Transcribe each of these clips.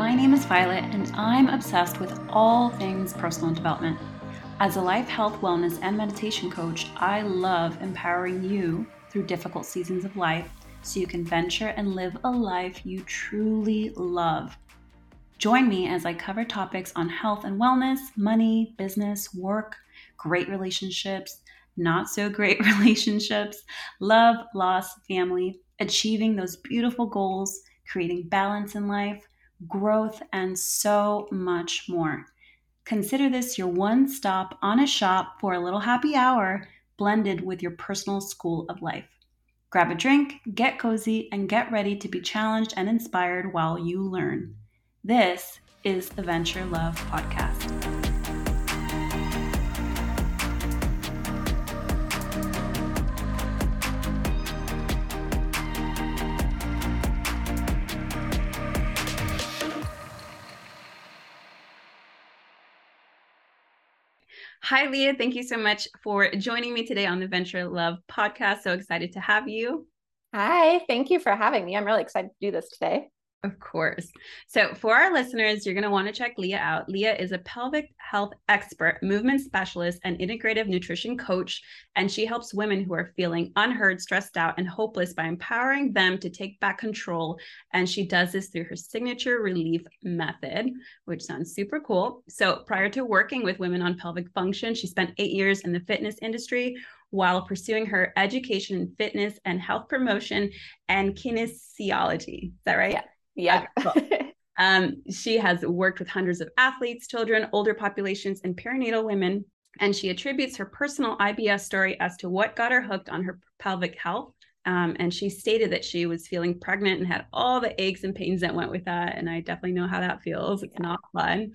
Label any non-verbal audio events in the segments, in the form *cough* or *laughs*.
My name is Violet, and I'm obsessed with all things personal development. As a life, health, wellness, and meditation coach, I love empowering you through difficult seasons of life so you can venture and live a life you truly love. Join me as I cover topics on health and wellness, money, business, work, great relationships, not so great *laughs* relationships, love, loss, family, achieving those beautiful goals, creating balance in life growth, and so much more. Consider this your one stop on a shop for a little happy hour blended with your personal school of life. Grab a drink, get cozy, and get ready to be challenged and inspired while you learn. This is the Venture Love Podcast. Hi, Leigha. Thank you so much for joining me today on the Venture Love podcast. So excited to have you. Hi, thank you for having me. I'm really excited to do this today. Of course. So, for our listeners, you're going to want to check Leigha out. Leigha is a pelvic health expert, movement specialist, and integrative nutrition coach. And she helps women who are feeling unheard, stressed out, and hopeless by empowering them to take back control. And she does this through her signature relief method, which sounds super cool. So, prior to working with women on pelvic function, she spent eight years in the fitness industry while pursuing her education in fitness and health promotion and kinesiology. Is that right? Yeah. Yeah. *laughs* um, she has worked with hundreds of athletes, children, older populations, and perinatal women. And she attributes her personal IBS story as to what got her hooked on her pelvic health. Um, and she stated that she was feeling pregnant and had all the aches and pains that went with that. And I definitely know how that feels. It's not fun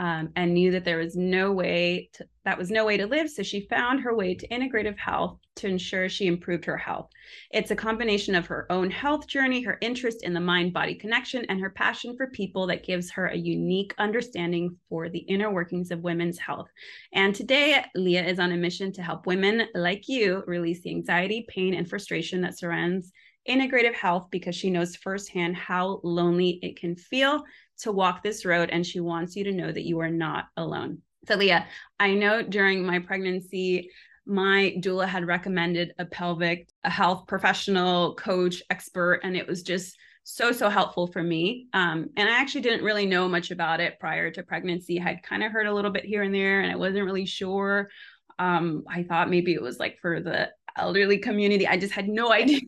um, and knew that there was no way to, that was no way to live. So she found her way to integrative health to ensure she improved her health. It's a combination of her own health journey, her interest in the mind body connection, and her passion for people that gives her a unique understanding for the inner workings of women's health. And today, Leigha is on a mission to help women like you release the anxiety, pain, and frustration that surrounds integrative health because she knows firsthand how lonely it can feel to walk this road and she wants you to know that you are not alone. So, Leigha, I know during my pregnancy, my doula had recommended a pelvic a health professional, coach, expert, and it was just so so helpful for me. Um, and i actually didn't really know much about it prior to pregnancy. I had kind of heard a little bit here and there and i wasn't really sure. Um, i thought maybe it was like for the elderly community. I just had no *laughs* idea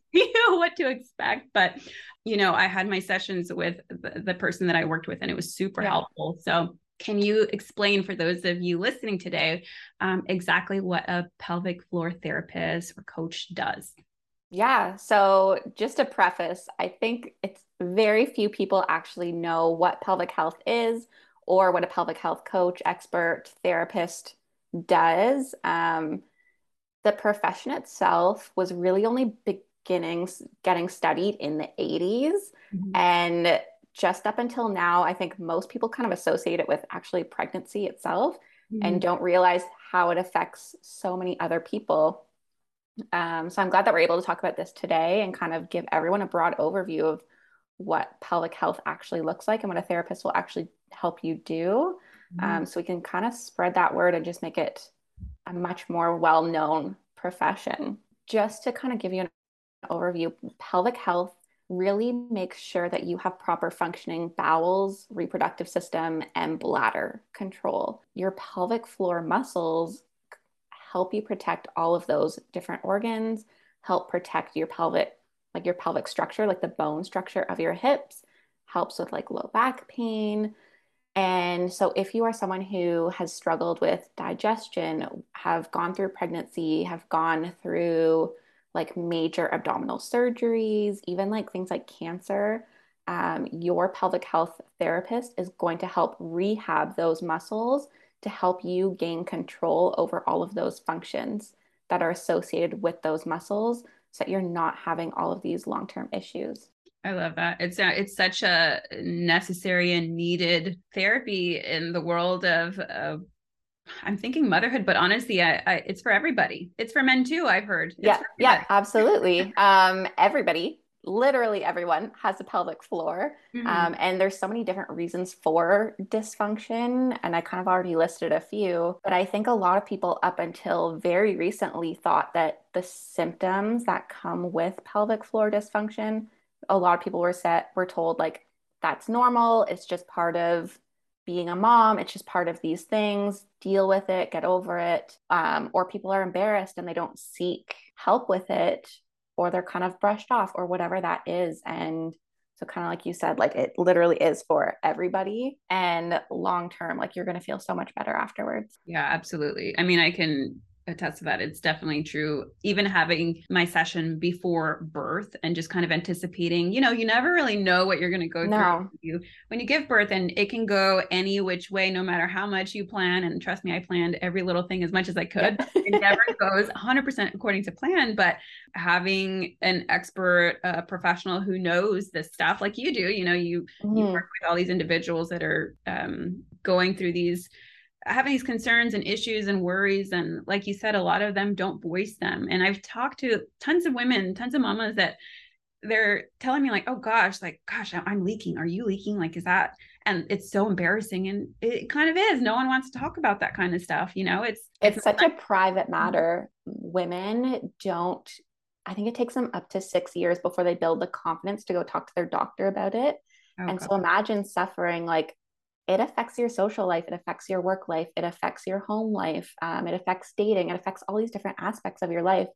*laughs* what to expect but you know, I had my sessions with the, the person that I worked with, and it was super yeah. helpful. So, can you explain for those of you listening today um, exactly what a pelvic floor therapist or coach does? Yeah. So, just a preface, I think it's very few people actually know what pelvic health is or what a pelvic health coach, expert, therapist does. Um, the profession itself was really only beginnings getting studied in the 80s. Mm-hmm. And just up until now, I think most people kind of associate it with actually pregnancy itself mm-hmm. and don't realize how it affects so many other people. Um, so I'm glad that we're able to talk about this today and kind of give everyone a broad overview of what pelvic health actually looks like and what a therapist will actually help you do. Mm-hmm. Um, so we can kind of spread that word and just make it a much more well known profession. Just to kind of give you an overview, pelvic health really makes sure that you have proper functioning bowels, reproductive system, and bladder control. Your pelvic floor muscles help you protect all of those different organs, help protect your pelvic, like your pelvic structure, like the bone structure of your hips, helps with like low back pain. And so, if you are someone who has struggled with digestion, have gone through pregnancy, have gone through like major abdominal surgeries, even like things like cancer, um, your pelvic health therapist is going to help rehab those muscles to help you gain control over all of those functions that are associated with those muscles so that you're not having all of these long-term issues. I love that. It's a, uh, it's such a necessary and needed therapy in the world of, of I'm thinking motherhood, but honestly, I, I, it's for everybody. It's for men too. I've heard. It's yeah, yeah, absolutely. Um, everybody literally everyone has a pelvic floor. Mm-hmm. Um, and there's so many different reasons for dysfunction. And I kind of already listed a few. But I think a lot of people up until very recently thought that the symptoms that come with pelvic floor dysfunction, a lot of people were set were told like that's normal. It's just part of being a mom. It's just part of these things. Deal with it, get over it. Um, or people are embarrassed and they don't seek help with it or they're kind of brushed off or whatever that is and so kind of like you said like it literally is for everybody and long term like you're going to feel so much better afterwards yeah absolutely i mean i can attest to that. It's definitely true. Even having my session before birth and just kind of anticipating, you know, you never really know what you're going to go no. through when you give birth, and it can go any which way, no matter how much you plan. And trust me, I planned every little thing as much as I could. Yeah. it never *laughs* goes 100% according to plan, but having an expert uh, professional who knows this stuff, like you do, you know, you, mm-hmm. you work with all these individuals that are um, going through these having these concerns and issues and worries and like you said a lot of them don't voice them. And i've talked to tons of women tons of mamas that they're telling me like oh gosh like gosh i'm leaking. Are you leaking? Like is that and it's so embarrassing and it kind of is. No one wants to talk about that kind of stuff you know? It's it's, it's such a private mm-hmm. matter. Women don't i think it takes them up to six years before they build the confidence to go talk to their doctor about it. Oh, and God. so imagine suffering like it affects your social life, it affects your work life, it affects your home life, um, it affects dating, it affects all these different aspects of your life.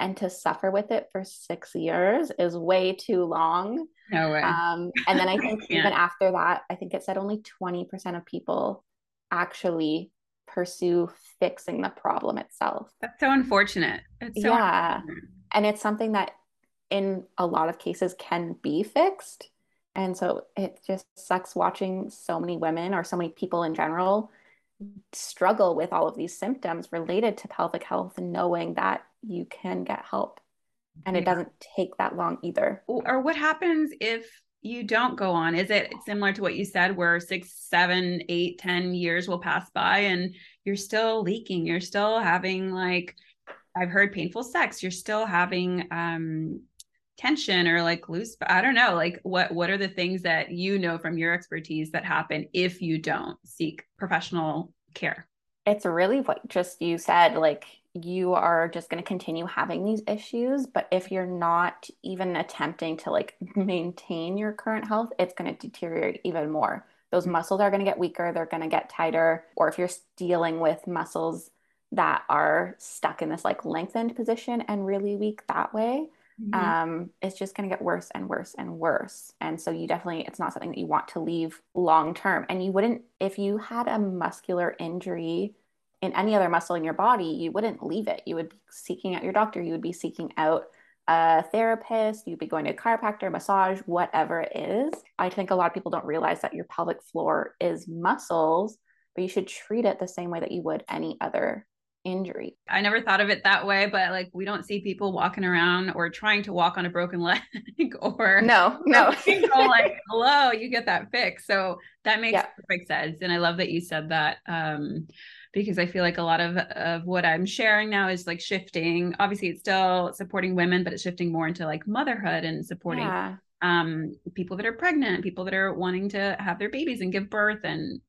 And to suffer with it for six years is way too long. No way. Um, and then I *laughs* think even after that, I think it said only 20% of people actually pursue fixing the problem itself. That's so unfortunate. It's so yeah. Unfortunate. And it's something that in a lot of cases can be fixed and so it just sucks watching so many women or so many people in general struggle with all of these symptoms related to pelvic health and knowing that you can get help. And it doesn't take that long either. Or what happens if you don't go on? Is it similar to what you said, where six, seven, eight, ten years will pass by and you're still leaking? You're still having like I've heard painful sex. You're still having um, tension or like loose i don't know like what what are the things that you know from your expertise that happen if you don't seek professional care it's really what just you said like you are just going to continue having these issues but if you're not even attempting to like maintain your current health it's going to deteriorate even more those mm-hmm. muscles are going to get weaker they're going to get tighter or if you're dealing with muscles that are stuck in this like lengthened position and really weak that way mm-hmm. um, it's just going to get worse and worse and worse. And so you definitely, it's not something that you want to leave long term. And you wouldn't, if you had a muscular injury in any other muscle in your body, you wouldn't leave it. You would be seeking out your doctor. You would be seeking out a therapist. You'd be going to a chiropractor, massage, whatever it is. I think a lot of people don't realize that your pelvic floor is muscles, but you should treat it the same way that you would any other injury. I never thought of it that way, but like we don't see people walking around or trying to walk on a broken *laughs* leg or no, no, *laughs* like hello, you get that fixed. So that makes yeah. perfect sense, and I love that you said that. Um, because I feel like a lot of of what I'm sharing now is like shifting. Obviously, it's still supporting women, but it's shifting more into like motherhood and supporting yeah. um, people that are pregnant, people that are wanting to have their babies and give birth, and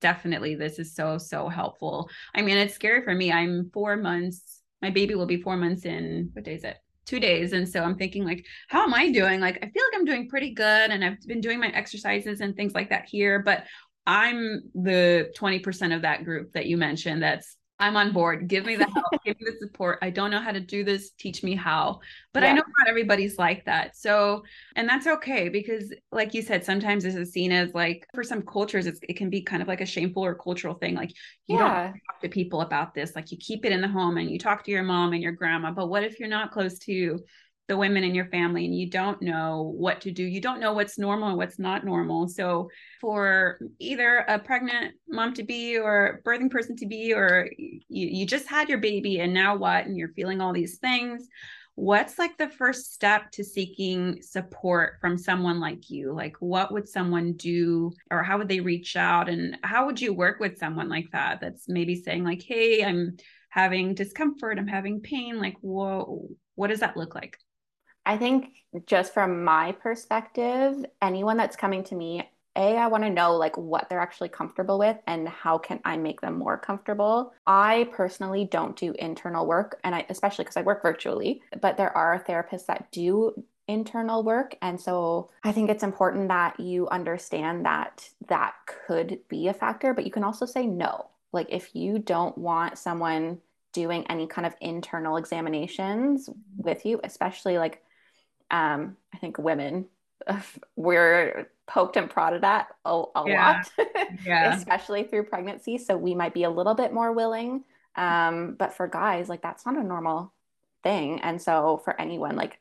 definitely this is so so helpful. I mean it's scary for me. I'm four months my baby will be four months in what day is it? Two days and so i'm thinking like how am i doing? Like i feel like i'm doing pretty good and i've been doing my exercises and things like that here but i'm the 20% of that group that you mentioned that's I'm on board. Give me the help, give me the support. I don't know how to do this. Teach me how. But yeah. I know not everybody's like that. So, and that's okay because, like you said, sometimes this is seen as like for some cultures, it can be kind of like a shameful or cultural thing. Like you yeah. don't talk to people about this. Like you keep it in the home and you talk to your mom and your grandma. But what if you're not close to the women in your family and you don't know what to do. You don't know what's normal and what's not normal. So for either a pregnant mom to be or birthing person to be or you, you just had your baby and now what? And you're feeling all these things. What's like the first step to seeking support from someone like you? Like what would someone do or how would they reach out? And how would you work with someone like that that's maybe saying like hey i'm having discomfort. I'm having pain. Like whoa what does that look like I think just from my perspective, anyone that's coming to me, a i want to know like what they're actually comfortable with and how can i make them more comfortable. I personally don't do internal work and i especially because i work virtually but there are therapists that do internal work and so i think it's important that you understand that that could be a factor but you can also say no. Like if you don't want someone doing any kind of internal examinations with you especially like um i think women *laughs* we're poked and prodded at a, a yeah. lot, *laughs* yeah. especially through pregnancy. So we might be a little bit more willing. Um, but for guys, like that's not a normal thing. And so for anyone, like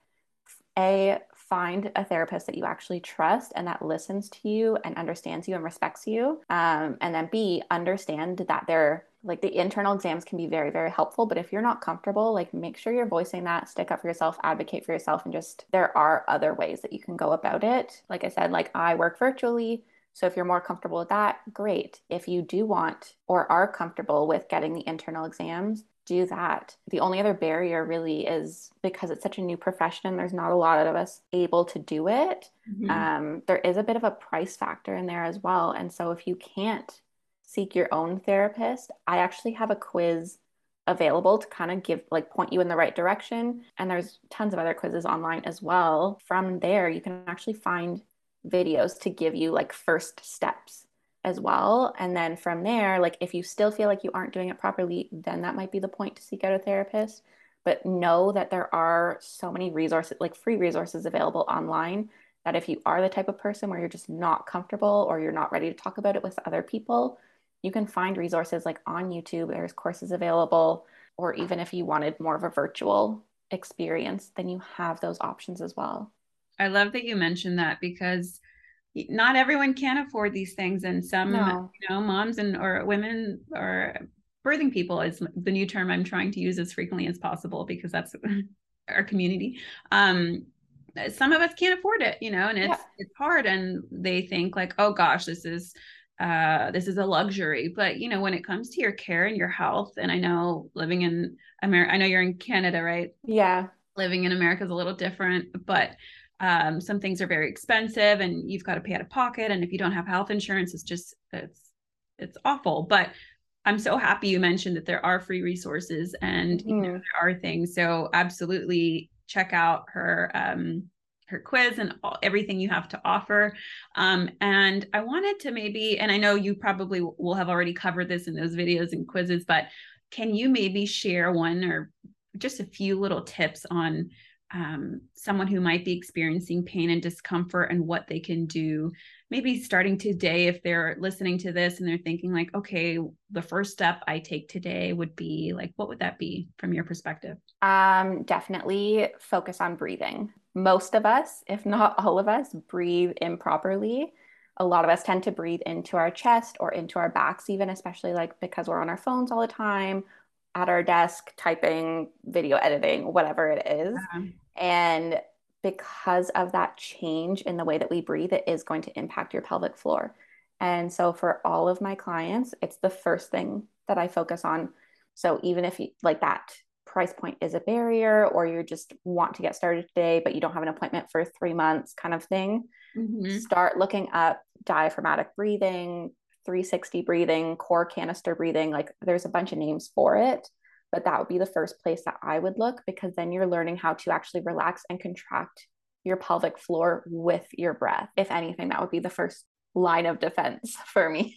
a find a therapist that you actually trust and that listens to you and understands you and respects you. Um, and then B, understand that they're like the internal exams can be very very helpful but if you're not comfortable like make sure you're voicing that stick up for yourself advocate for yourself and just there are other ways that you can go about it like i said like i work virtually so if you're more comfortable with that great if you do want or are comfortable with getting the internal exams do that. The only other barrier really is because it's such a new profession there's not a lot of us able to do it. Mm-hmm. um, there is a bit of a price factor in there as well. And so if you can't seek your own therapist, I actually have a quiz available to kind of give like point you in the right direction. And there's tons of other quizzes online as well. From there you can actually find videos to give you like first steps as well. And then from there like if you still feel like you aren't doing it properly then that might be the point to seek out a therapist. But know that there are so many resources like free resources available online that if you are the type of person where you're just not comfortable or you're not ready to talk about it with other people you can find resources like on YouTube, there's courses available, or even if you wanted more of a virtual experience, then you have those options as well. I love that you mentioned that because not everyone can afford these things and some no. you know moms and or women or birthing people is the new term i'm trying to use as frequently as possible because that's *laughs* our community um some of us can't afford it you know and it's yeah. it's hard and they think like oh gosh this is uh, this is a luxury. But you know, when it comes to your care and your health, and I know living in America, I know you're in Canada, right? Yeah. Living in America is a little different, but um, some things are very expensive, and you've got to pay out of pocket. And if you don't have health insurance, it's just it's it's awful. But I'm so happy you mentioned that there are free resources and mm-hmm. you know, mm-hmm. there are things. So absolutely check out her um, her quiz and all, everything you have to offer. Um, and I wanted to maybe, and I know you probably will have already covered this in those videos and quizzes, but can you maybe share one or just a few little tips on um, someone who might be experiencing pain and discomfort and what they can do maybe starting today if they're listening to this and they're thinking like okay the first step i take today would be like what would that be from your perspective um definitely focus on breathing most of us, if not all of us, breathe improperly. A lot of us tend to breathe into our chest or into our backs, even, especially like because we're on our phones all the time, at our desk, typing, video editing, whatever it is. Uh-huh. And because of that change in the way that we breathe, it is going to impact your pelvic floor. And so for all of my clients, it's the first thing that I focus on. So even if you like that price point is a barrier or you just want to get started today but you don't have an appointment for three months kind of thing mm-hmm. start looking up diaphragmatic breathing 360 breathing core canister breathing like there's a bunch of names for it but that would be the first place that i would look because then you're learning how to actually relax and contract your pelvic floor with your breath if anything that would be the first line of defense *laughs* for me.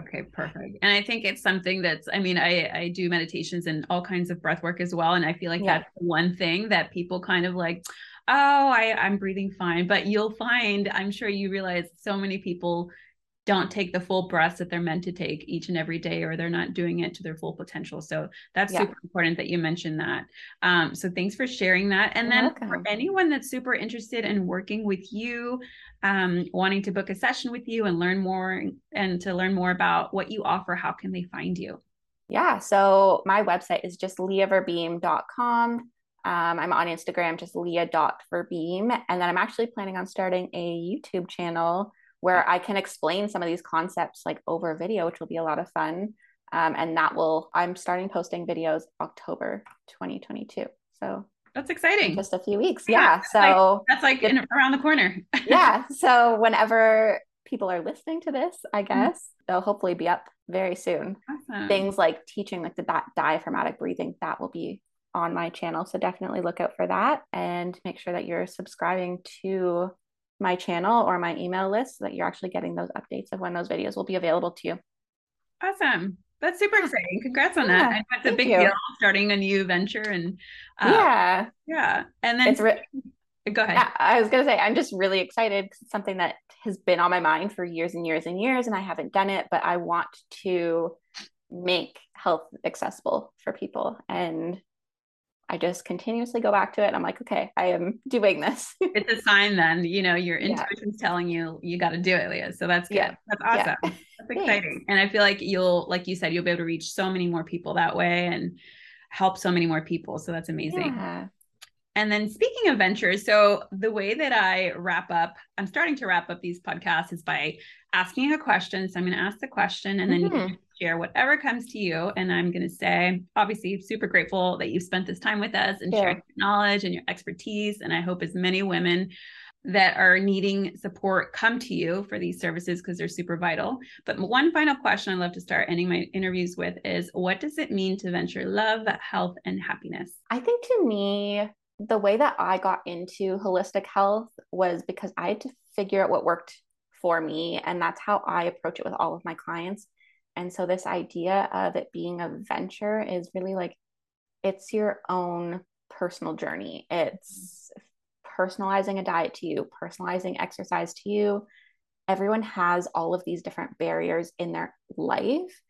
okay, perfect. And I think it's something that's I mean, I I do meditations and all kinds of breath work as well and I feel like yeah. that's one thing that people kind of like oh, I I'm breathing fine, but you'll find I'm sure you realize so many people don't take the full breaths that they're meant to take each and every day or they're not doing it to their full potential so that's yeah. super important that you mentioned that um, so thanks for sharing that and You're then welcome. for anyone that's super interested in working with you um, wanting to book a session with you and learn more and to learn more about what you offer how can they find you yeah so my website is just leighaverbeem.com um, I'm on Instagram, just leigha.verbeem. And then I'm actually planning on starting a YouTube channel where I can explain some of these concepts like over video, which will be a lot of fun. Um, and that will, I'm starting posting videos October 2022. So That's exciting. just a few weeks. Yeah. yeah. So that's like, that's like in, around the corner. *laughs* yeah. So whenever people are listening to this, I mm-hmm. guess mm-hmm. they'll hopefully be up very soon. Awesome. Things like teaching like the di- diaphragmatic breathing, that will be on my channel. So definitely look out for that and make sure that you're subscribing to my channel or my email list so that you're actually getting those updates of when those videos will be available to you. Awesome. That's super exciting. Congrats on yeah, that. That's a big you. deal starting a new venture and uh, yeah. Yeah. And then it's re- go ahead. Yeah, I was gonna say I'm just really excited because it's something that has been on my mind for years and years and years, and I haven't done it, but I want to make health accessible for people. And I just continuously go back to it. I'm like, okay, I am doing this. *laughs* it's a sign then, you know, your intuition's yeah. telling you you got to do it, Leigha. So that's good. Yeah. That's *laughs* awesome. Yeah. That's exciting. and I feel like you'll, like you said, you'll be able to reach so many more people that way and help so many more people. So that's amazing. Yeah. And then speaking of ventures, so the way that I wrap up, I'm starting to wrap up these podcasts is by asking a question. So I'm going to ask the question and then mm-hmm. you can share whatever comes to you. And I'm going to say, obviously, super grateful that you spent this time with us and yeah. sharing your knowledge and your expertise. And I hope as many women that are needing support come to you for these services because they're super vital. But one final question I love to start ending my interviews with is what does it mean to venture love, health, and happiness? I think to me, the way that I got into holistic health was because I had to figure out what worked for me. And that's how I approach it with all of my clients. And so, this idea of it being a venture is really like it's your own personal journey. It's personalizing a diet to you, personalizing exercise to you. Everyone has all of these different barriers in their life.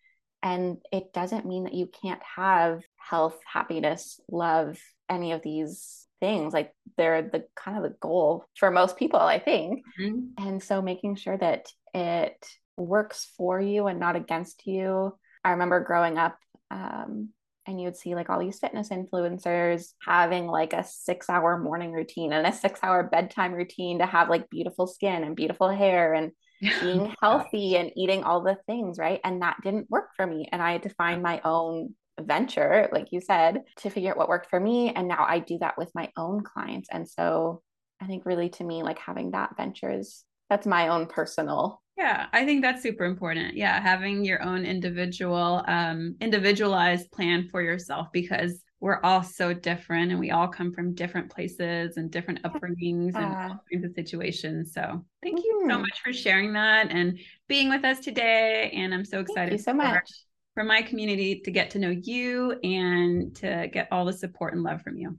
And it doesn't mean that you can't have health, happiness, love, any of these things like they're the kind of the goal for most people i think. Mm-hmm. and so making sure that it works for you and not against you. I remember growing up um, and you would see like all these fitness influencers having like a six hour morning routine and a six hour bedtime routine to have like beautiful skin and beautiful hair and *laughs* being healthy and eating all the things right? And that didn't work for me. And i had to find my own venture, like you said, to figure out what worked for me. And now I do that with my own clients. And so I think really to me, like having that venture is that's my own personal yeah i think that's super important yeah having your own individual um individualized plan for yourself because we're all so different and we all come from different places and different upbringings and all kinds of situations so thank you mm-hmm. so much for sharing that and being with us today and i'm so excited thank you so much for my community to get to know you and to get all the support and love from you.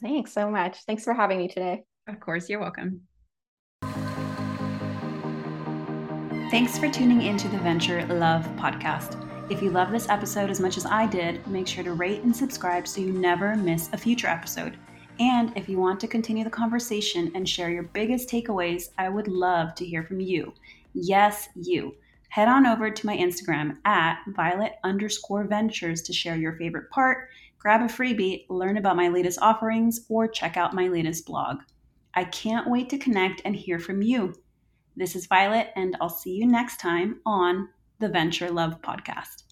Thanks so much. Thanks for having me today. Of course, you're welcome. Thanks for tuning into the Venture Love podcast. If you love this episode as much as I did, make sure to rate and subscribe so you never miss a future episode. And if you want to continue the conversation and share your biggest takeaways, I would love to hear from you. Yes, you head on over to my Instagram at violet underscore ventures to share your favorite part, grab a freebie, learn about my latest offerings, or check out my latest blog. I can't wait to connect and hear from you. This is Violet, and I'll see you next time on the Venture Love Podcast.